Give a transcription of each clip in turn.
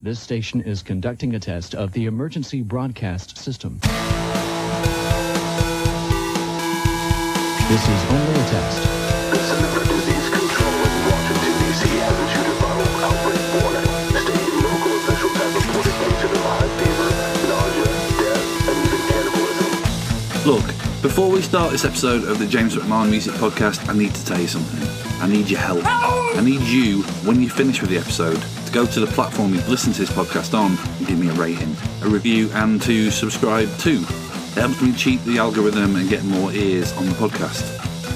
This station is conducting a test of the emergency broadcast system. This is only a test. The Center for Disease Control in Washington, D.C. has issued a viral outbreak warning, stating local officials have reported cases of high fever, nausea, death, and even cannibalism. Look, before we start this episode of the James McMahon Music Podcast, I need to tell you something. I need your help. I need you, when you finish with the episode, to go to the platform you've listened to this podcast on and give me a rating, a review, and to subscribe too. It helps me cheat the algorithm and get more ears on the podcast.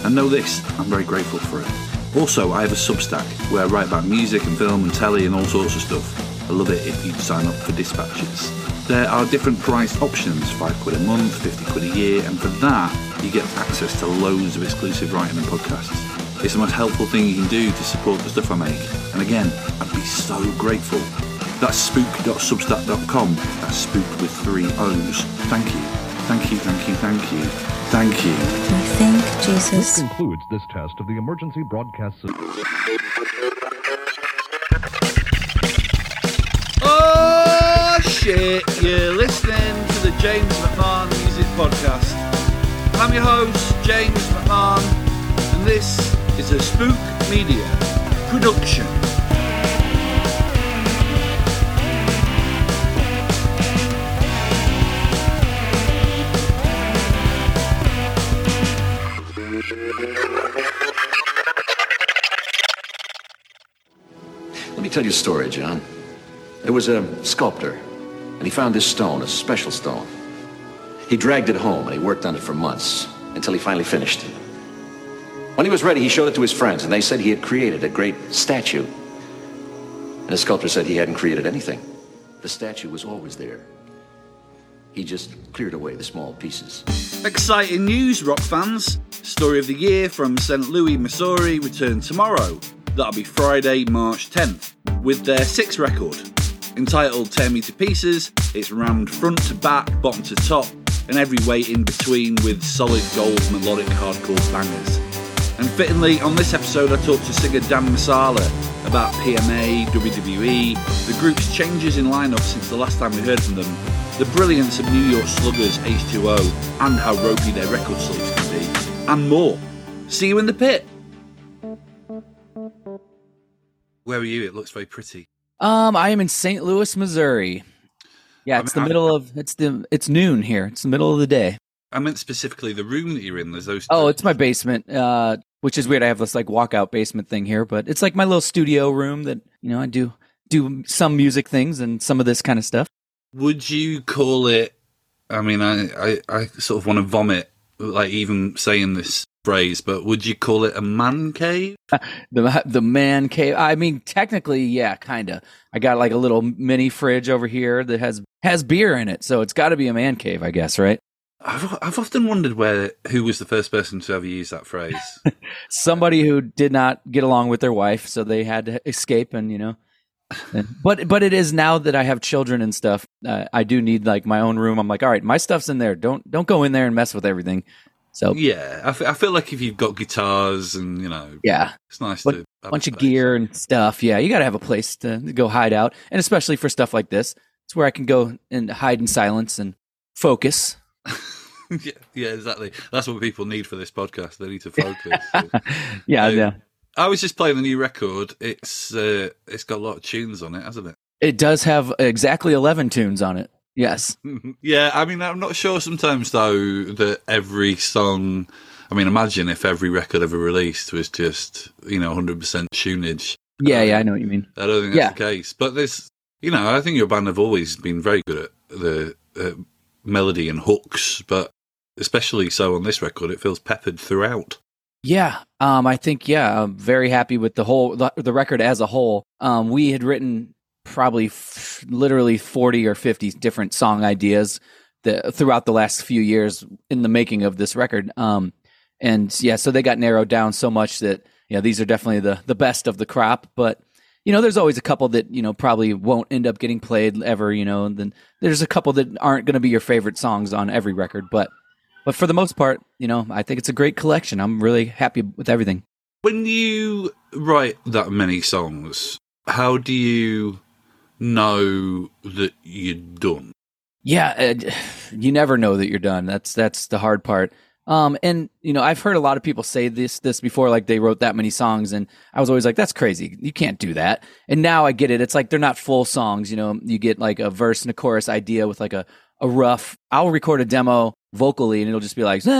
And know this, I'm very grateful for it. Also, I have a Substack where I write about music and film and telly and all sorts of stuff. I love it if you sign up for dispatches. There are different price options, 5 quid a month, 50 quid a year, and for that, you get access to loads of exclusive writing and podcasts. It's the most helpful thing you can do to support the stuff I make. And again, I'd be so grateful. That's spoook.substack.com. That's spoook with three O's. Thank you. Thank you, thank you, thank you. Thank you. We think This Jesus. concludes this test of the emergency broadcast system. Oh shit, you're listening to the James McMahon Music Podcast. I'm your host, James McMahon, and this is a Spoook Media production. Let me tell you a story, John. There was a sculptor, and he found this stone, a special stone. He dragged it home, and he worked on it for months until he finally finished it. When he was ready, he showed it to his friends, and they said he had created a great statue. And the sculptor said he hadn't created anything. The statue was always there. He just cleared away the small pieces. Exciting news, rock fans! Story of the year from St. Louis, Missouri return tomorrow. That'll be Friday, March 10th, with their sixth record. Entitled Tear Me to Pieces, it's rammed front to back, bottom to top, and every way in between with solid gold melodic hardcore bangers. And fittingly, on this episode, I talked to singer Dan Marsala about PMA, WWE, the group's changes in lineup since the last time we heard from them, the brilliance of New York Sluggers H2O, and how ropey their record sleeves can be, and more. See you in the pit. Where are you? It looks very pretty. Um, I am in St. Louis, Missouri. Yeah, I it's mean, the I- middle of it's the it's noon here. It's the middle of the day. I meant specifically the room that you're in. There's those. Oh, it's my basement. Uh, which is weird. I have this like walkout basement thing here, but it's like my little studio room that you know I do do some music things and some of this kind of stuff. Would you call it? I mean, I, I, I sort of want to vomit, like even saying this phrase, but would you call it a man cave? The the man cave. I mean, technically, yeah, kind of. I got like a little mini fridge over here that has has beer in it, so it's got to be a man cave, I guess, right? I've, I've often wondered where who was the first person to ever use that phrase. somebody who did not get along with their wife, so they had to escape, and you know. But but it is now that I have children and stuff. Uh, I do need like my own room. I'm like, all right, my stuff's in there. Don't don't go in there and mess with everything. So yeah, I I feel like if you've got guitars and you know, yeah, it's nice But to have bunch of gear and stuff. Yeah, you got to have a place to go hide out, and especially for stuff like this, it's where I can go and hide in silence and focus. yeah, yeah, exactly. That's what people need for this podcast. They need to focus. Yeah, Um, yeah. I was just playing the new record. It's uh, it's got a lot of tunes on it, hasn't it? It does have exactly eleven tunes on it. Yes. yeah, I mean, I'm not sure sometimes though that every song. I mean, imagine if every record ever released was just you know 100 percent tunage. Yeah, yeah, I know what you mean. I don't think that's the case. But there's, you know, I think your band have always been very good at the uh, melody and hooks, but especially so on this record, it feels peppered throughout. Yeah, um, I think yeah, I'm very happy with the whole the, the record as a whole. Um, we had written probably f- literally forty or fifty different song ideas that, throughout the last few years in the making of this record. Um, and yeah, so they got narrowed down so much that yeah, these are definitely the the best of the crop. But you know, there's always a couple that you know probably won't end up getting played ever. You know, and then there's a couple that aren't going to be your favorite songs on every record, but. But for the most part, you know, I think it's a great collection. I'm really happy with everything. When you write that many songs, how do you know that you're done. Yeah, uh, you never know that you're done. That's that's the hard part. Um, and you know, I've heard a lot of people say this this before, like they wrote that many songs, and I was always like, "That's crazy. You can't do that." And now I get it. It's like they're not full songs. You know, you get like a verse and a chorus idea with like a a rough. I'll record a demo vocally, and it'll just be like, you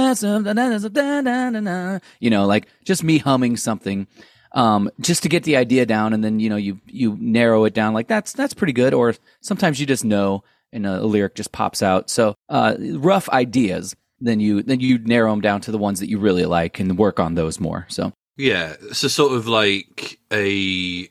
know, like just me humming something, um, just to get the idea down, and then you know you you narrow it down. Like that's that's pretty good. Or sometimes you just know, and a, a lyric just pops out. So uh, rough ideas then you then you narrow them down to the ones that you really like and work on those more. So Yeah, so sort of like a,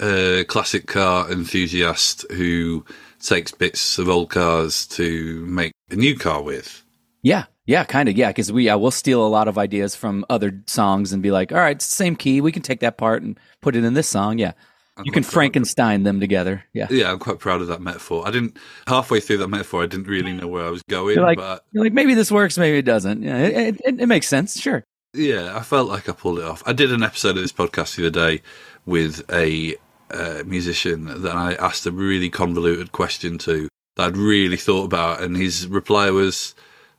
a classic car enthusiast who takes bits of old cars to make a new car with. yeah, yeah, kind of yeah, because we yeah, we'll steal a lot of ideas from other songs and be like, all right, same key, we can take that part and put it in this song. Yeah, you can quite proud of- Frankenstein them together. Yeah. Yeah, I'm quite proud of that metaphor. I didn't halfway through that metaphor, I didn't really know where I was going, You're like, but you're like maybe this works, maybe it doesn't. Yeah, it, it, it makes sense. Sure. yeah, I felt like I pulled it off. I did an episode of this podcast the other day with a uh, musician that I asked a really convoluted question to that I'd really thought about, and his reply was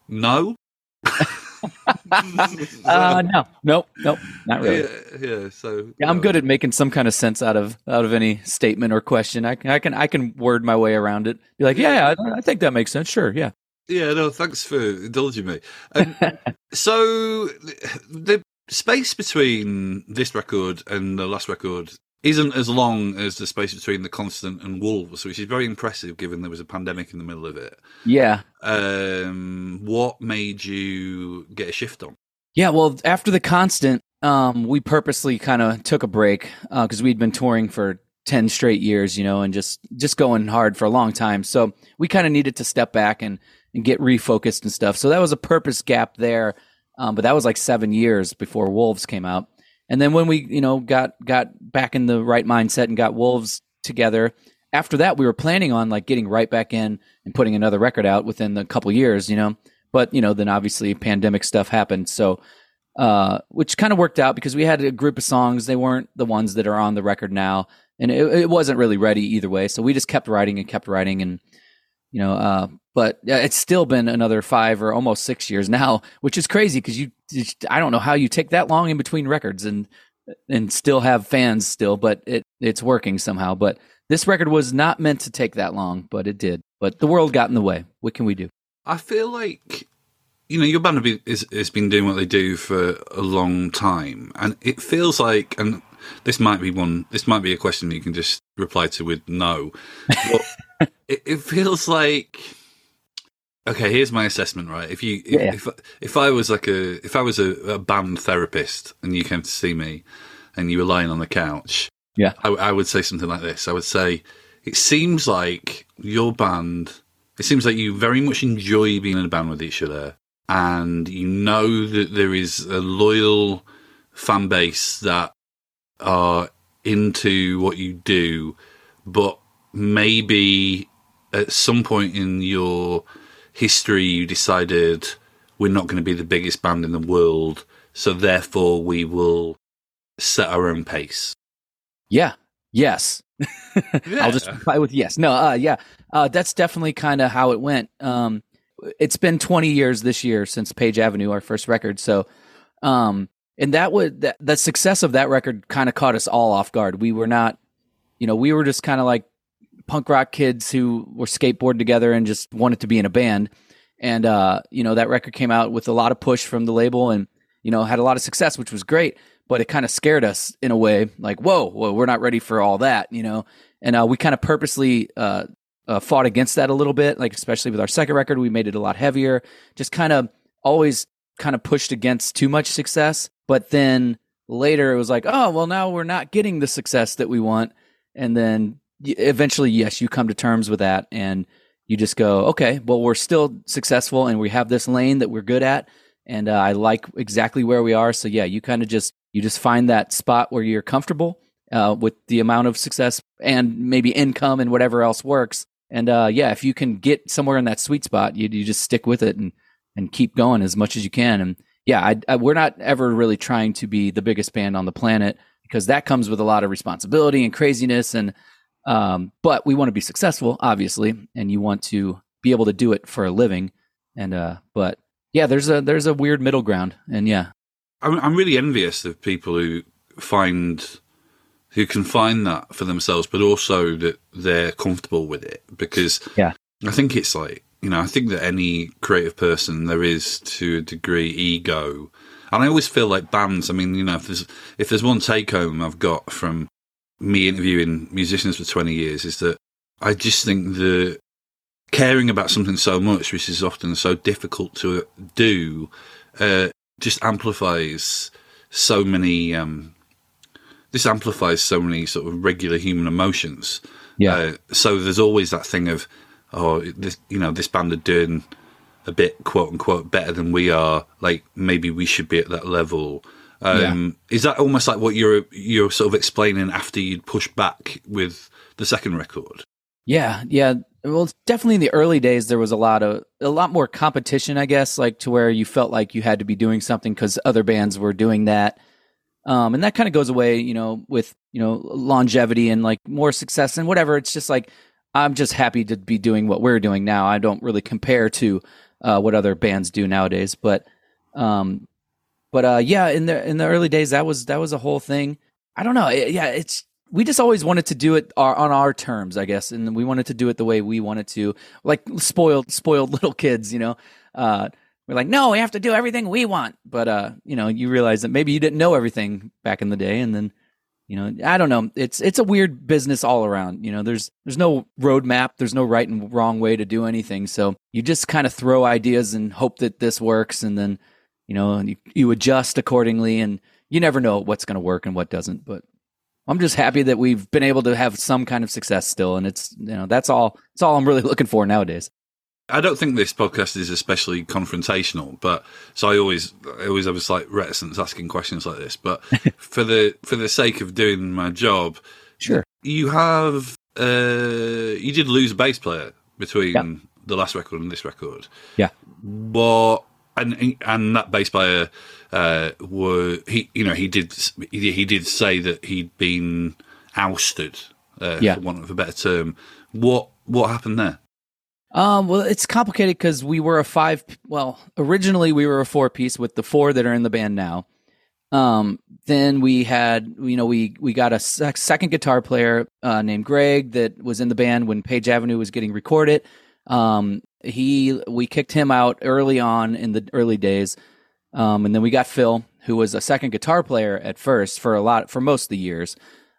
no. Uh, no, nope, nope, not really. yeah, yeah. So Yeah, I'm good at making some kind of sense out of out of any statement or question. I can I can I can word my way around it. Be like, yeah, yeah I, I think that makes sense. Sure, yeah. Yeah, no, thanks for indulging me. Um, so, the space between this record and the last record isn't as long as the space between The Constant and Wolves, which is very impressive given there was a pandemic in the middle of it. Yeah, Um, what made you get a shift on? yeah. Well, after the constant, um, we purposely kind of took a break because we'd been touring for ten straight years, you know, and just just going hard for a long time. So we kind of needed to step back and and get refocused and stuff. So that was a purpose gap there. Um, but that was like seven years before Wolves came out. And then when we, you know, got got back in the right mindset and got Wolves together, after that we were planning on like getting right back in and putting another record out within a couple years, you know. But you know, then obviously pandemic stuff happened, so uh, which kind of worked out because we had a group of songs. They weren't the ones that are on the record now, and it, it wasn't really ready either way. So we just kept writing and kept writing, and you know, uh, but it's still been another five or almost six years now, which is crazy because you, I don't know how you take that long in between records and and still have fans still, but it it's working somehow. But this record was not meant to take that long, but it did. But the world got in the way. What can we do? I feel like you know your band is, has been doing what they do for a long time, and it feels like, and this might be one, this might be a question you can just reply to with no. But it, it feels like. Okay, here's my assessment. Right, if you if Yeah. if, if I was like a if I was a, a band therapist and you came to see me, and you were lying on the couch, Yeah. I, I would say something like this. I would say, it seems like your band, it seems like you very much enjoy being in a band with each other. And you know that there is a loyal fan base that are into what you do, but maybe at some point in your history, you decided we're not going to be the biggest band in the world. So therefore, we will set our own pace. Yeah. Yes. I'll just reply with yes. No, uh, yeah. Uh, that's definitely kind of how it went. Um, it's been 20 years this year since Page Avenue, our first record. So, um, and that would, that, the success of that record kind of caught us all off guard. We were not, you know, we were just kind of like punk rock kids who were skateboard together and just wanted to be in a band. And, uh, you know, that record came out with a lot of push from the label and, you know, had a lot of success, which was great but it kind of scared us in a way like whoa, we're not ready for all that you know? And uh, we kind of purposely uh, uh, fought against that a little bit like especially with our second record we made it a lot heavier. Just kind of always kind of pushed against too much success but then later it was like oh well now we're not getting the success that we want. And then eventually yes you come to terms with that and you just go okay well we're still successful and we have this lane that we're good at and uh, I like exactly where we are. So yeah, you kind of just you just find that spot where you're comfortable uh, with the amount of success and maybe income and whatever else works. And uh, yeah, if you can get somewhere in that sweet spot, you you just stick with it and and keep going as much as you can. And yeah, I, I, we're not ever really trying to be the biggest band on the planet because that comes with a lot of responsibility and craziness. And Um, but we want to be successful, obviously, and you want to be able to do it for a living. And uh, but yeah, there's a there's a weird middle ground, and yeah, I'm, I'm really envious of people who find who can find that for themselves, but also that they're comfortable with it. Because Yeah. I think it's like you know, I think that any creative person there is to a degree ego, and I always feel like bands. I mean, you know, if there's if there's one take home I've got from me interviewing musicians for 20 years is that I just think that caring about something so much, which is often so difficult to do, uh, just amplifies so many. Um, this amplifies so many sort of regular human emotions. Yeah. Uh, so there's always that thing of, oh, this, you know, this band are doing a bit quote unquote better than we are. Like maybe we should be at that level. Um, Is that almost like what you're you're sort of explaining after you'd push back with the second record? Yeah, yeah. Well, definitely in the early days there was a lot of a lot more competition, I guess, like to where you felt like you had to be doing something because other bands were doing that. Um, and that kind of goes away, you know, with you know longevity and like more success and whatever. It's just like I'm just happy to be doing what we're doing now. I don't really compare to uh, what other bands do nowadays, but um, but uh, yeah, in the in the early days, that was that was a whole thing. I don't know. It- yeah, it's we just always wanted to do it our, on our terms, I guess, and we wanted to do it the way we wanted to, like spoiled spoiled little kids, you know. Uh, we're like, no, we have to do everything we want, but uh, you know, you realize that maybe you didn't know everything back in the day, and then you know, I don't know. It's it's a weird business all around. You know, there's there's no roadmap, there's no right and wrong way to do anything. So you just kind of throw ideas and hope that this works, and then you know and you, you adjust accordingly, and you never know what's going to work and what doesn't. But I'm just happy that we've been able to have some kind of success still, and it's you know that's all that's all I'm really looking for nowadays. I don't think this podcast is especially confrontational, but so I always I always have a slight reticence asking questions like this. But for the for the sake of doing my job, Sure. you have uh, you did lose a bass player between Yeah. the last record and this record. Yeah. But and and that bass player uh, were he you know he did he, did say that he'd been ousted uh, Yeah. for want of a better term. What what happened there? Um, well, it's complicated because we were a five. Well, originally we were a four piece with the four that are in the band now. Um, then we had, you know, we we got a sec- second guitar player uh, named Greg that was in the band when Page Avenue was getting recorded. Um, he we kicked him out early on in the early days, um, and then we got Phil, who was a second guitar player at first for a lot for most of the years.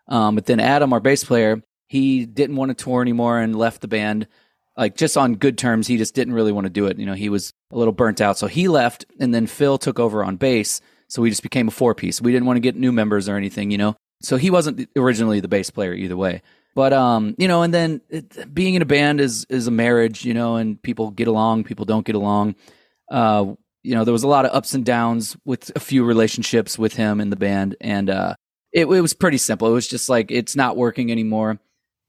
Um, but then Adam, our bass player, he didn't want to tour anymore and left the band like just on good terms. He just didn't really want to do it. You know, he was a little burnt out, so he left, and then Phil took over on bass. So we just became a four piece. We didn't want to get new members or anything, you know. So he wasn't originally the bass player either way. But um, you know, and then it, being in a band is is a marriage, you know, and people get along, people don't get along. Uh, you know, there was a lot of ups and downs with a few relationships with him in the band, and uh, it, it was pretty simple. It was just like it's not working anymore.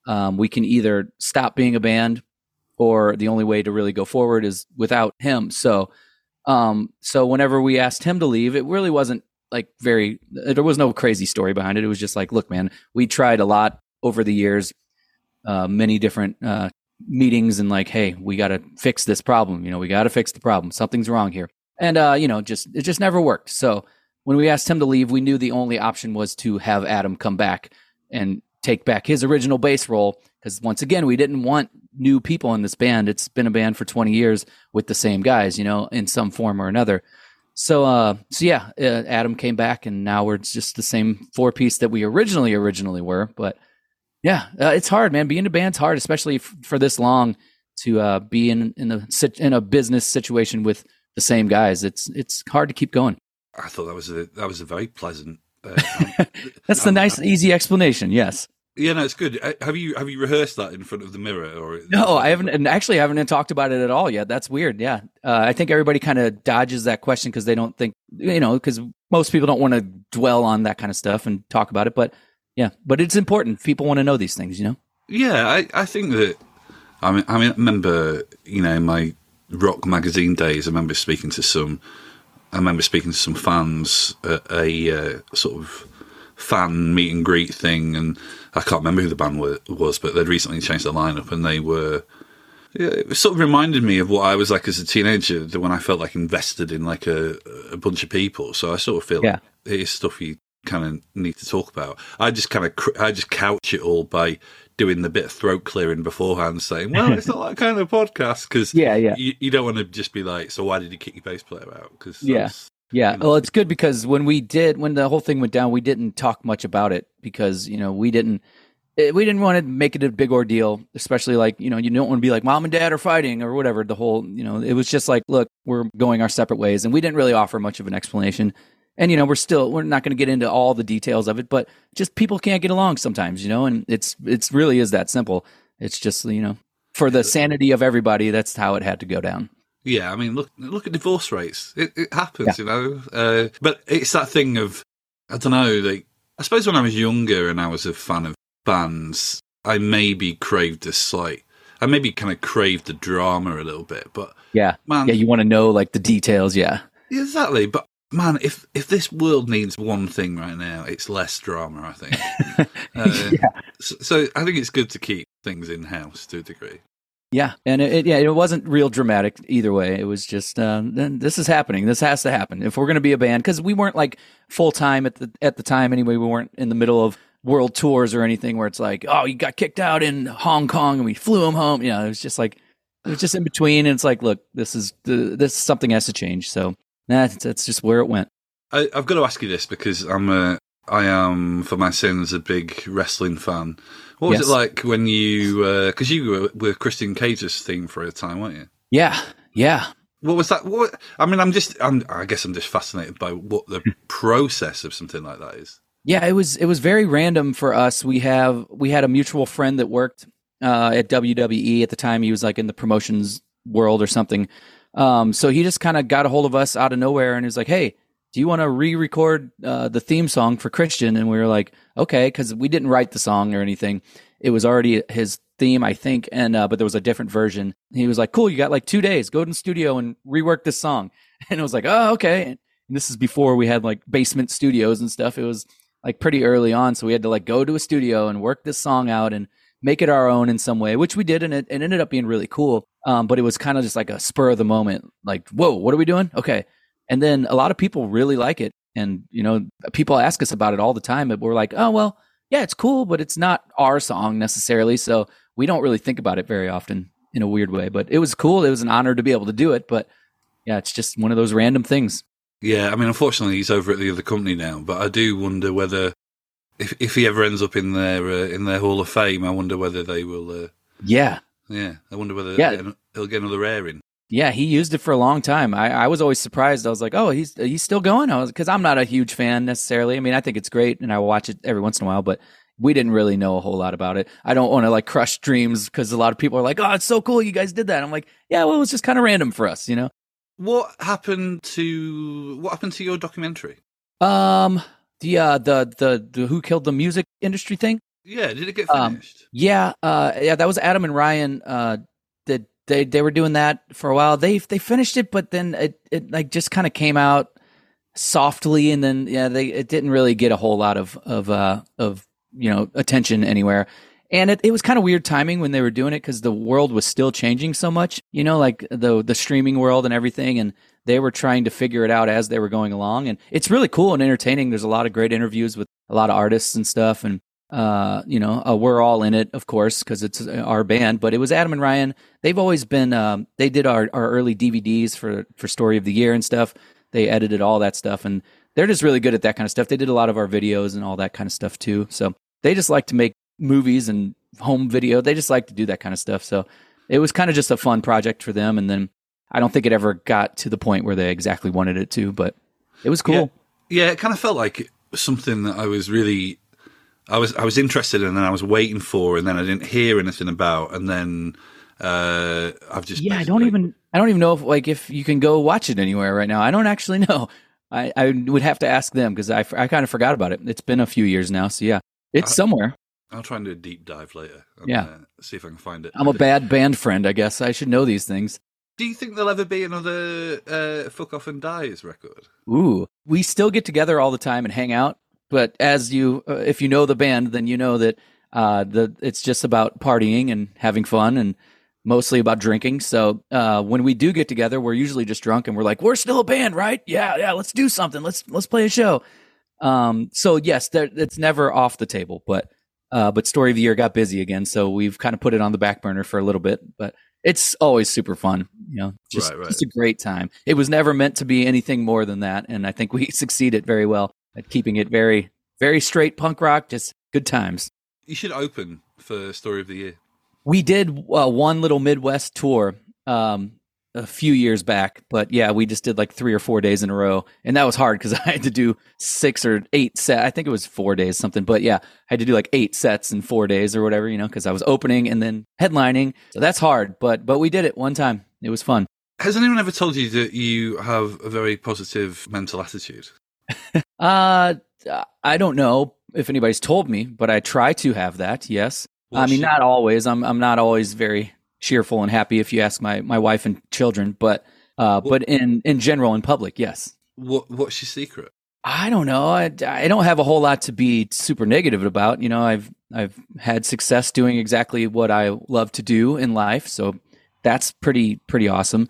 Um, we can either stop being a band, or the only way to really go forward is without him. So, um, so whenever we asked him to leave, it really wasn't like very. There was no crazy story behind it. It was just like, look, man, we tried a lot over the years, uh, many different uh, meetings, and like, hey, we got to fix this problem. You know, we got to fix the problem. Something's wrong here, and uh, you know, just it just never worked. So when we asked him to leave, we knew the only option was to have Adam come back and take back his original bass role because once again we didn't want new people in this band it's been a band for 20 years with the same guys you know in some form or another so uh so yeah uh, adam came back and now we're just the same four piece that we originally originally were but yeah uh, it's hard man being a band's hard especially f- for this long to uh be in in a in a business situation with the same guys it's it's hard to keep going I thought that was a that was a very pleasant. Uh, that's the nice easy explanation yes yeah, no, it's good. Uh, Have you have you rehearsed that in front of the mirror or No, I haven't, and actually, I haven't talked about it at all yet. That's weird. Yeah, uh, I think everybody kind of dodges that question because they don't think, you know, because most people don't want to dwell on that kind of stuff and talk about it. But yeah, but it's important. People want to know these things, you know. Yeah, I, I think that. I mean, I mean, I remember you know in my rock magazine days. I remember speaking to some. I remember speaking to some fans at a uh, sort of fan meet and greet thing, and I can't remember who the band wa- was, but they'd recently changed their lineup, and they were. Yeah, it sort of reminded me of what I was like as a teenager when I felt like invested in like a, a bunch of people. So I sort of feel Yeah. like it is stuff you kind of need to talk about. I just kind of cr- I just couch it all by doing the bit of throat clearing beforehand, saying, "Well, it's not that kind of podcast," because Yeah, yeah. you, you don't want to just be like, "So why did you kick your bass player out?" Because Yeah. Yeah, you know. well, it's good because when we did, when the whole thing went down, we didn't talk much about it because you know we didn't, eh, we didn't want to make it a big ordeal, especially like you know you don't want to be like mom and dad are fighting or whatever. The whole you know it was just like, look, we're going our separate ways, and we didn't really offer much of an explanation. And you know we're still we're not going to get into all the details of it, but just people can't get along sometimes, you know, and it's it's really is that simple. It's just you know for the sanity of everybody, that's how it had to go down. Yeah, I mean, look look at divorce rates. It, it happens, you know. Uh, but it's that thing of I don't know. Like I suppose when I was younger and I was a fan of bands, I maybe craved a slight. I maybe kind of craved the drama a little bit. But Yeah, man, yeah, you want to know like the details, yeah. exactly. But man, if if this world needs one thing right now, it's less drama. I think. Uh, so, so I think it's good to keep things in house to a degree. Yeah, and it, it yeah, it wasn't real dramatic either way. It was just um, then this is happening. This has to happen if we're going to be a band because we weren't like full time at the at the time anyway. We weren't in the middle of world tours or anything where it's like, oh, you got kicked out in Hong Kong and we flew him home. You know, it was just like it was just in between, and it's like, look, this is the this something has to change. So that's that's just where it went. I, I've got to ask you this because I'm a, I am for my sins a big wrestling fan. What was Yes. it like when you because you were, were Christian Cage's theme for a time, weren't you? Yeah, yeah. What was that? What I mean, I'm just I'm, I guess I'm just fascinated by what the process of something like that is. Yeah, it was it was very random for us. We have we had a mutual friend that worked uh, at WWE at the time. He was like in the promotions world or something. Um, so he just kind of got a hold of us out of nowhere and he was like, "Hey, do you want to re-record uh, the theme song for Christian?" And we were like, "Okay," because we didn't write the song or anything. It was already his theme, I think, and uh, but there was a different version. He was like, "Cool, you got like two days. Go to the studio and rework this song." And I was like, "Oh, okay." And this is before we had like basement studios and stuff. It was like pretty early on, so we had to like go to a studio and work this song out and make it our own in some way, which we did, and it, it ended up being really cool. Um, but it was kind of just like a spur of the moment, like, "Whoa, what are we doing?" Okay, and then a lot of people really like it, and you know, people ask us about it all the time, but we're like, "Oh, well, yeah, it's cool, but it's not our song necessarily, so we don't really think about it very often." In a weird way, but it was cool. It was an honor to be able to do it, but yeah, it's just one of those random things. Yeah, I mean, unfortunately, he's over at the other company now. But I do wonder whether if if he ever ends up in their uh, in their Hall of Fame, I wonder whether they will. Uh, Yeah, yeah, I wonder whether Yeah. he'll get another airing. Yeah, he used it for a long time. I, I was always surprised. I was like, "Oh, he's he's still going." I was because I'm not a huge fan necessarily. I mean, I think it's great, and I will watch it every once in a while. But we didn't really know a whole lot about it. I don't want to like crush dreams because a lot of people are like, "Oh, it's so cool, you guys did that." I'm like, "Yeah, well, it was just kind of random for us, you know." What happened to what happened to your documentary? Um, the uh, the the the who killed the music industry thing. Yeah, did it get Um, finished? Yeah, uh, yeah, that was Adam and Ryan. Uh, that they they were doing that for a while. They they finished it, but then it it like just kind of came out softly, and then yeah, they it didn't really get a whole lot of of uh of you know attention anywhere. And it, it was kind of weird timing when they were doing it because the world was still changing so much, you know, like the the streaming world and everything, and they were trying to figure it out as they were going along. And it's really cool and entertaining. There's a lot of great interviews with a lot of artists and stuff, and uh, you know, uh, we're all in it, of course, because it's uh, our band. But it was Adam and Ryan. They've always been. Um, they did our, our early DVDs for for Story of the Year and stuff. They edited all that stuff, and they're just really good at that kind of stuff. They did a lot of our videos and all that kind of stuff too. So they just like to make movies and home video. They just like to do that kind of stuff. So it was kind of just a fun project for them. And then I don't think it ever got to the point where they exactly wanted it to, but it was cool. Yeah, yeah, it kind of felt like something that I was really, I was I was interested in, and I was waiting for, and then I didn't hear anything about, and then uh, I've just Yeah, I don't even I don't even know if like if you can go watch it anywhere right now. I don't actually know. I, I would have to ask them because I, I kind of forgot about it. It's been a few years now, so yeah, it's Uh, somewhere. I'll try and do a deep dive later. And, Yeah. uh, see if I can find it. I'm a bad band friend, I guess. I should know these things. Do you think there'll ever be another uh, "Fuck Off and Dies" record? Ooh, we still get together all the time and hang out. But as you, uh, if you know the band, then you know that uh, the it's just about partying and having fun and mostly about drinking. So uh, when we do get together, we're usually just drunk and we're like, we're still a band, right? Yeah, yeah. Let's do something. Let's let's play a show. Um, so yes, there, it's never off the table, but uh, but story of the year got busy again, so we've kind of put it on the back burner for a little bit. But it's always super fun, you know, just Right, right. just a great time. It was never meant to be anything more than that, and I think we succeeded very well keeping it very very straight punk rock, just good times. You should open for Story of the Year. We did uh, one little Midwest tour um, a few years back, but yeah, we just did like three or four days in a row, and that was hard because I had to do six or eight set. I think it was four days something, but yeah, I had to do like eight sets in four days or whatever, you know, because I was opening and then headlining. So that's hard, but but we did it one time. It was fun. Has anyone ever told you that you have a very positive mental attitude? Uh, I don't know if anybody's told me, but I try to have that. Yes, I mean not always. I'm I'm not always very cheerful and happy. If you ask my my wife and children, but uh, but in in general in public, yes. What What's your secret? I don't know. I, I don't have a whole lot to be super negative about. You know, I've I've had success doing exactly what I love to do in life, so that's pretty pretty awesome.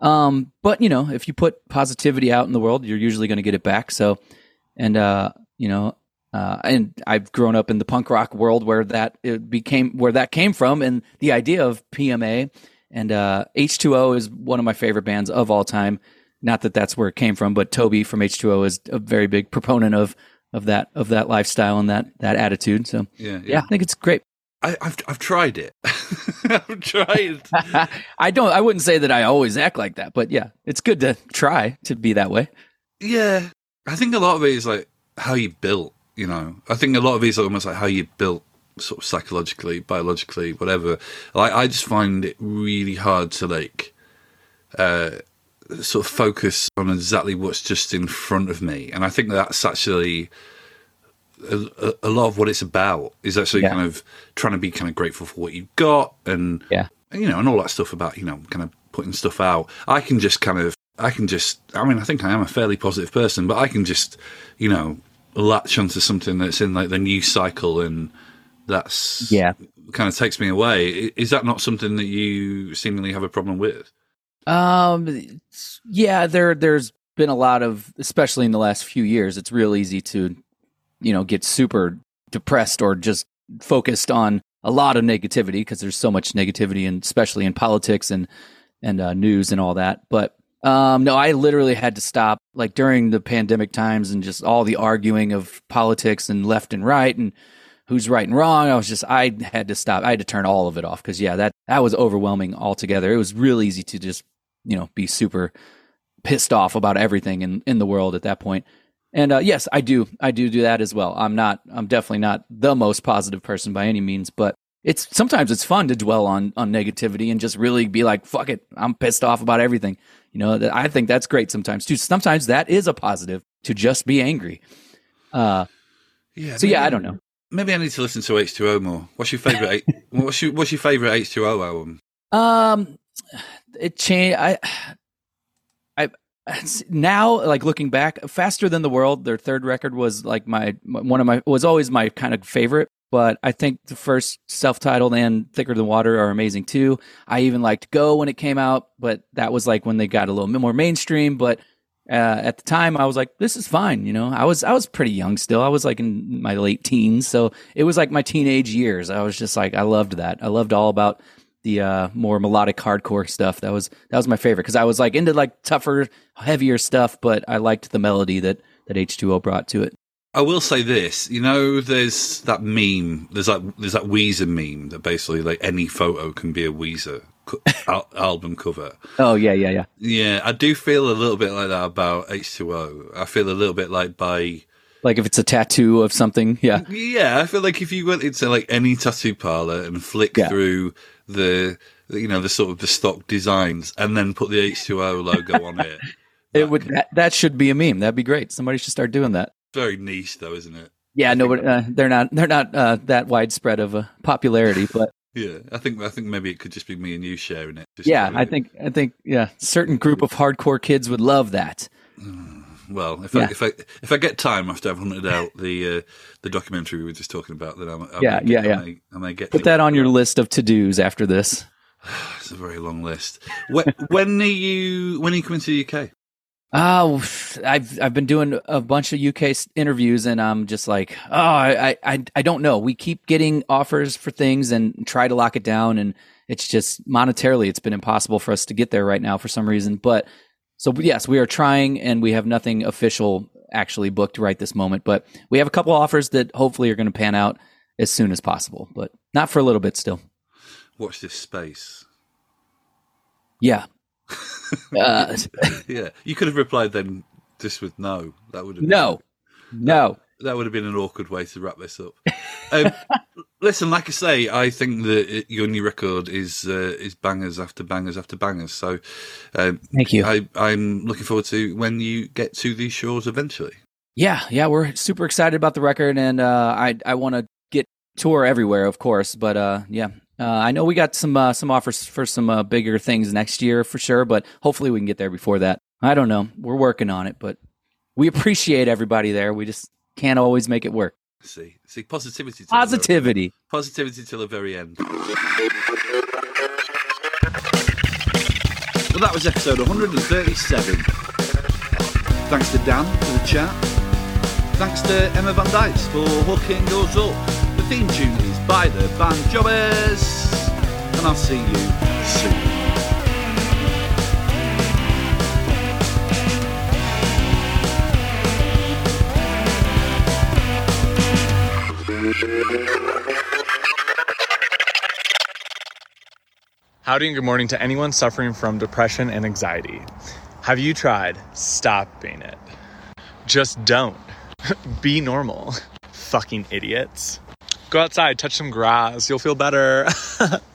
Um, but you know, if you put positivity out in the world, you're usually going to get it back. So, and uh, you know, uh, and I've grown up in the punk rock world where that it became where that came from, and the idea of PMA and uh, H2O is one of my favorite bands of all time. Not that that's where it came from, but Toby from H2O is a very big proponent of of that of that lifestyle and that that attitude. So Yeah, yeah, I think it's great. I, I've I've tried it. I've tried. I don't. I wouldn't say that I always act like that, but yeah, it's good to try to be that way. Yeah, I think a lot of it is like how you built. You know, I think a lot of it is almost like how you built, sort of psychologically, biologically, whatever. Like I just find it really hard to like, uh, sort of focus on exactly what's just in front of me, and I think that's actually. A, a- lot of what it's about is actually Yeah. kind of trying to be kind of grateful for what you've got and Yeah. you know, and all that stuff about, you know, kind of putting stuff out. I can just kind of, I can just, I mean, I think I am a fairly positive person, but I can just, you know, latch onto something that's in like the news cycle and that's, Yeah. kind of takes me away. Is that not something that you seemingly have a problem with? Um, yeah, there there's been a lot of, especially in the last few years, it's real easy to, you know, get super depressed or just focused on a lot of negativity because there's so much negativity, and especially in politics and and uh, news and all that. But um, no, I literally had to stop like during the pandemic times and just all the arguing of politics and left and right and who's right and wrong. I was just I had to stop. I had to turn all of it off because yeah, that that was overwhelming altogether. It was real easy to just you know be super pissed off about everything in in the world at that point. And uh, yes, I do. I do do that as well. I'm not. I'm definitely not the most positive person by any means, but it's sometimes it's fun to dwell on on negativity and just really be like, "Fuck it, I'm pissed off about everything." You know, that I think that's great sometimes too. Sometimes that is a positive to just be angry. Uh, Yeah. so yeah, I don't know. Maybe I need to listen to H2O more. What's your favorite? what's your What's your favorite H2O album? Um, it changed. I now like looking back, faster than the world. Their third record was like my one of my was always my kind of favorite. But I think the first self-titled and Thicker Than Water are amazing too. I even liked Go when it came out, but that was like when they got a little bit more mainstream. But uh, at the time, I was like, "This is fine." You know, I was I was pretty young still. I was like in my late teens, so it was like my teenage years. I was just like, I loved that. I loved all about the uh, more melodic hardcore stuff. That was that was my favorite because I was like into like tougher, heavier stuff, but I liked the melody that that H two O brought to it. I will say this, you know, there's that meme, there's that there's that Weezer meme that basically like any photo can be a Weezer co- al- album cover. Oh yeah, yeah, yeah. Yeah, I do feel a little bit like that about H2O. I feel a little bit like by Like if it's a tattoo of something, yeah, yeah, I feel like if you went into like any tattoo parlor and flick Yeah. through the you know the sort of the stock designs and then put the H2O logo on it. it would that, that should be a meme. That'd be great. Somebody should start doing that. Very niche though, isn't it? Yeah, no, but uh, they're not they're not uh, that widespread of a popularity, but Yeah, I think I think maybe it could just be me and you sharing it. Just yeah, I think I think yeah, certain group of hardcore kids would love that. Well, if I if I if I get time after I've hunted out the uh, the documentary we were just talking about, then I, I Yeah, get, yeah, yeah. I may get Put that on your list of to dos after this. It's a very long list. When, when are you when are you coming to the UK? Oh, I've I've been doing a bunch of UK interviews, and I'm just like, oh, I, I I don't know. We keep getting offers for things and try to lock it down, and it's just monetarily, it's been impossible for us to get there right now for some reason. But so yes, we are trying, and we have nothing official actually booked right this moment. But we have a couple offers that hopefully are going to pan out as soon as possible, but not for a little bit still. Watch this space. Yeah. uh, Yeah, you could have replied then just with no. That would have no, no. that would have been an awkward way to wrap this up. Um, listen, like I say, I think that your new record is uh, is bangers after bangers after bangers. So, um, Thank you. I, I'm looking forward to when you get to these shores eventually. Yeah, yeah, we're super excited about the record, and uh, I I want to get tour everywhere, of course. But uh, yeah, uh, I know we got some uh, some offers for some uh, bigger things next year for sure. But hopefully, we can get there before that. I don't know. We're working on it, but we appreciate everybody there. We just can't always make it work. See, see, positivity. till the very- Positivity. positivity till the very end. Well, that was episode 137. Thanks to Dan for the chat. Thanks to Emma Van Dyce for hooking us up. The theme tune is by the band Jobbers. And I'll see you soon. Howdy and good morning to anyone suffering from depression and anxiety. Have you tried stopping it? Just don't. Be normal. Fucking idiots. Go outside, touch some grass, you'll feel better.